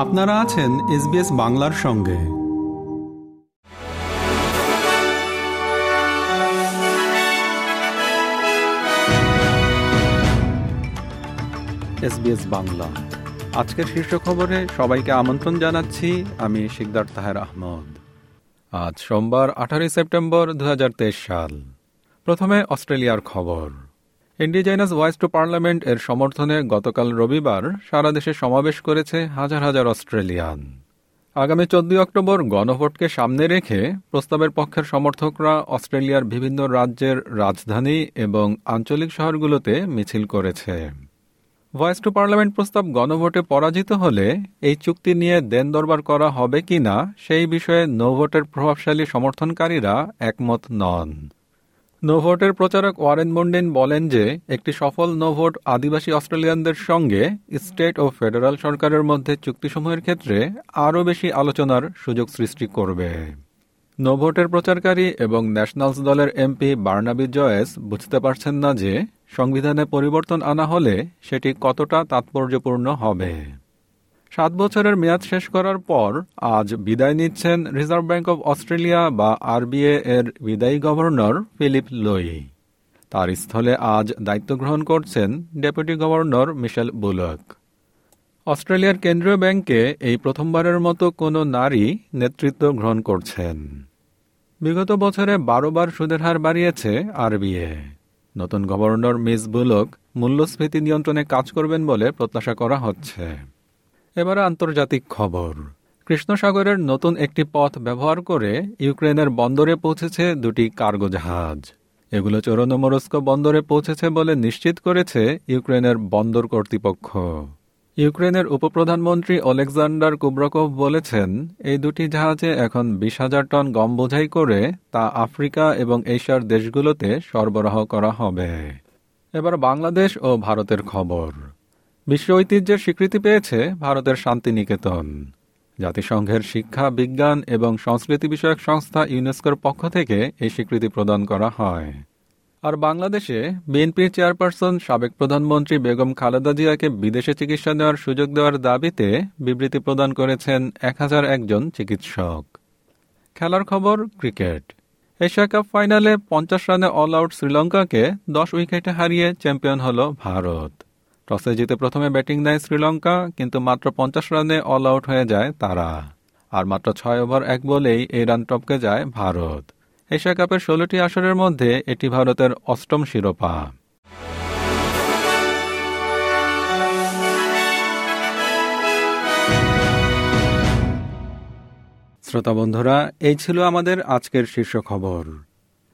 আপনারা আছেন এসবিএস বাংলার সঙ্গে। এসবিএস বাংলা। আজকের শীর্ষ খবরে সবাইকে আমন্ত্রণ জানাচ্ছি, আমি শিকদার তাহের আহমদ। আজ সোমবার আঠারোই সেপ্টেম্বর দু হাজার তেইশ সাল। প্রথমে অস্ট্রেলিয়ার খবর। ইন্ডিজেনাস ভয়েস টু পার্লামেন্ট এর সমর্থনে গতকাল রবিবার সারা দেশে সমাবেশ করেছে হাজার হাজার অস্ট্রেলিয়ান। আগামী চোদ্দই অক্টোবর গণভোটকে সামনে রেখে প্রস্তাবের পক্ষের সমর্থকরা অস্ট্রেলিয়ার বিভিন্ন রাজ্যের রাজধানী এবং আঞ্চলিক শহরগুলোতে মিছিল করেছে। ভয়েস টু পার্লামেন্ট প্রস্তাব গণভোটে পরাজিত হলে এই চুক্তি নিয়ে দেন দরবার করা হবে কিনা সেই বিষয়ে নো ভোটের প্রভাবশালী সমর্থনকারীরা একমত নন। নোভোটের প্রচারক ওয়ারেন মন্ডেন বলেন যে, একটি সফল নোভোট আদিবাসী অস্ট্রেলিয়ানদের সঙ্গে স্টেট ও ফেডারাল সরকারের মধ্যে চুক্তিসমূহের ক্ষেত্রে আরও বেশি আলোচনার সুযোগ সৃষ্টি করবে। নোভোটের প্রচারকারী এবং ন্যাশনালস দলের এমপি বার্নাবি জয়েস বুঝতে পারছেন না যে, সংবিধানে পরিবর্তন আনা হলে সেটি কতটা তাৎপর্যপূর্ণ হবে। সাত বছরের মেয়াদ শেষ করার পর আজ বিদায় নিচ্ছেন রিজার্ভ ব্যাংক অব অস্ট্রেলিয়া বা আরবিএ এর বিদায়ী গভর্নর ফিলিপ লোই। তার স্থলে আজ দায়িত্ব গ্রহণ করছেন ডেপুটি গভর্নর মিশেল বুলক। অস্ট্রেলিয়ার কেন্দ্রীয় ব্যাংকে এই প্রথমবারের মতো কোনো নারী নেতৃত্ব গ্রহণ করছেন। বিগত বছরে বারোবার সুদের হার বাড়িয়েছে আরবিএ। নতুন গভর্নর মিস বুলক মূল্যস্ফীতি নিয়ন্ত্রণে কাজ করবেন বলে প্রত্যাশা করা হচ্ছে। এবারে আন্তর্জাতিক খবর। কৃষ্ণসাগরের নতুন একটি পথ ব্যবহার করে ইউক্রেনের বন্দরে পৌঁছেছে দুটি কার্গো জাহাজ। এগুলো চরনোমরস্ক বন্দরে পৌঁছেছে বলে নিশ্চিত করেছে ইউক্রেনের বন্দর কর্তৃপক্ষ। ইউক্রেনের উপপ্রধানমন্ত্রী অলেকজান্ডার কুব্রকভ বলেছেন, এই দুটি জাহাজে এখন বিশ হাজার টন গম বোঝাই করে তা আফ্রিকা এবং এশিয়ার দেশগুলোতে সরবরাহ করা হবে। এবার বাংলাদেশ ও ভারতের খবর। বিশ্ব ঐতিহ্যের স্বীকৃতি পেয়েছে ভারতের শান্তিনিকেতন। জাতিসংঘের শিক্ষা, বিজ্ঞান এবং সংস্কৃতি বিষয়ক সংস্থা ইউনেস্কোর পক্ষ থেকে এই স্বীকৃতি প্রদান করা হয়। আর বাংলাদেশে বিএনপির চেয়ারপারসন, সাবেক প্রধানমন্ত্রী বেগম খালেদা জিয়াকে বিদেশে চিকিৎসা দেওয়ার সুযোগ দেওয়ার দাবিতে বিবৃতি প্রদান করেছেন এক হাজার একজন চিকিৎসক। খেলার খবর, ক্রিকেট। এশিয়া কাপ ফাইনালে পঞ্চাশ রানে অল আউট শ্রীলঙ্কাকে দশ উইকেটে হারিয়ে চ্যাম্পিয়ন হল ভারত। টসে জিতে প্রথমে ব্যাটিং নেয় শ্রীলঙ্কা, কিন্তু মাত্র পঞ্চাশ রানে অল আউট হয়ে যায় তারা। আর মাত্র ছয় ওভার, এক বলেই এই রান টপকে যায় ভারত। এশিয়া কাপের ষোলোটি আসরের মধ্যে এটি ভারতের অষ্টম শিরোপা। শ্রোতা বন্ধুরা, এই ছিল আমাদের আজকের শীর্ষ খবর।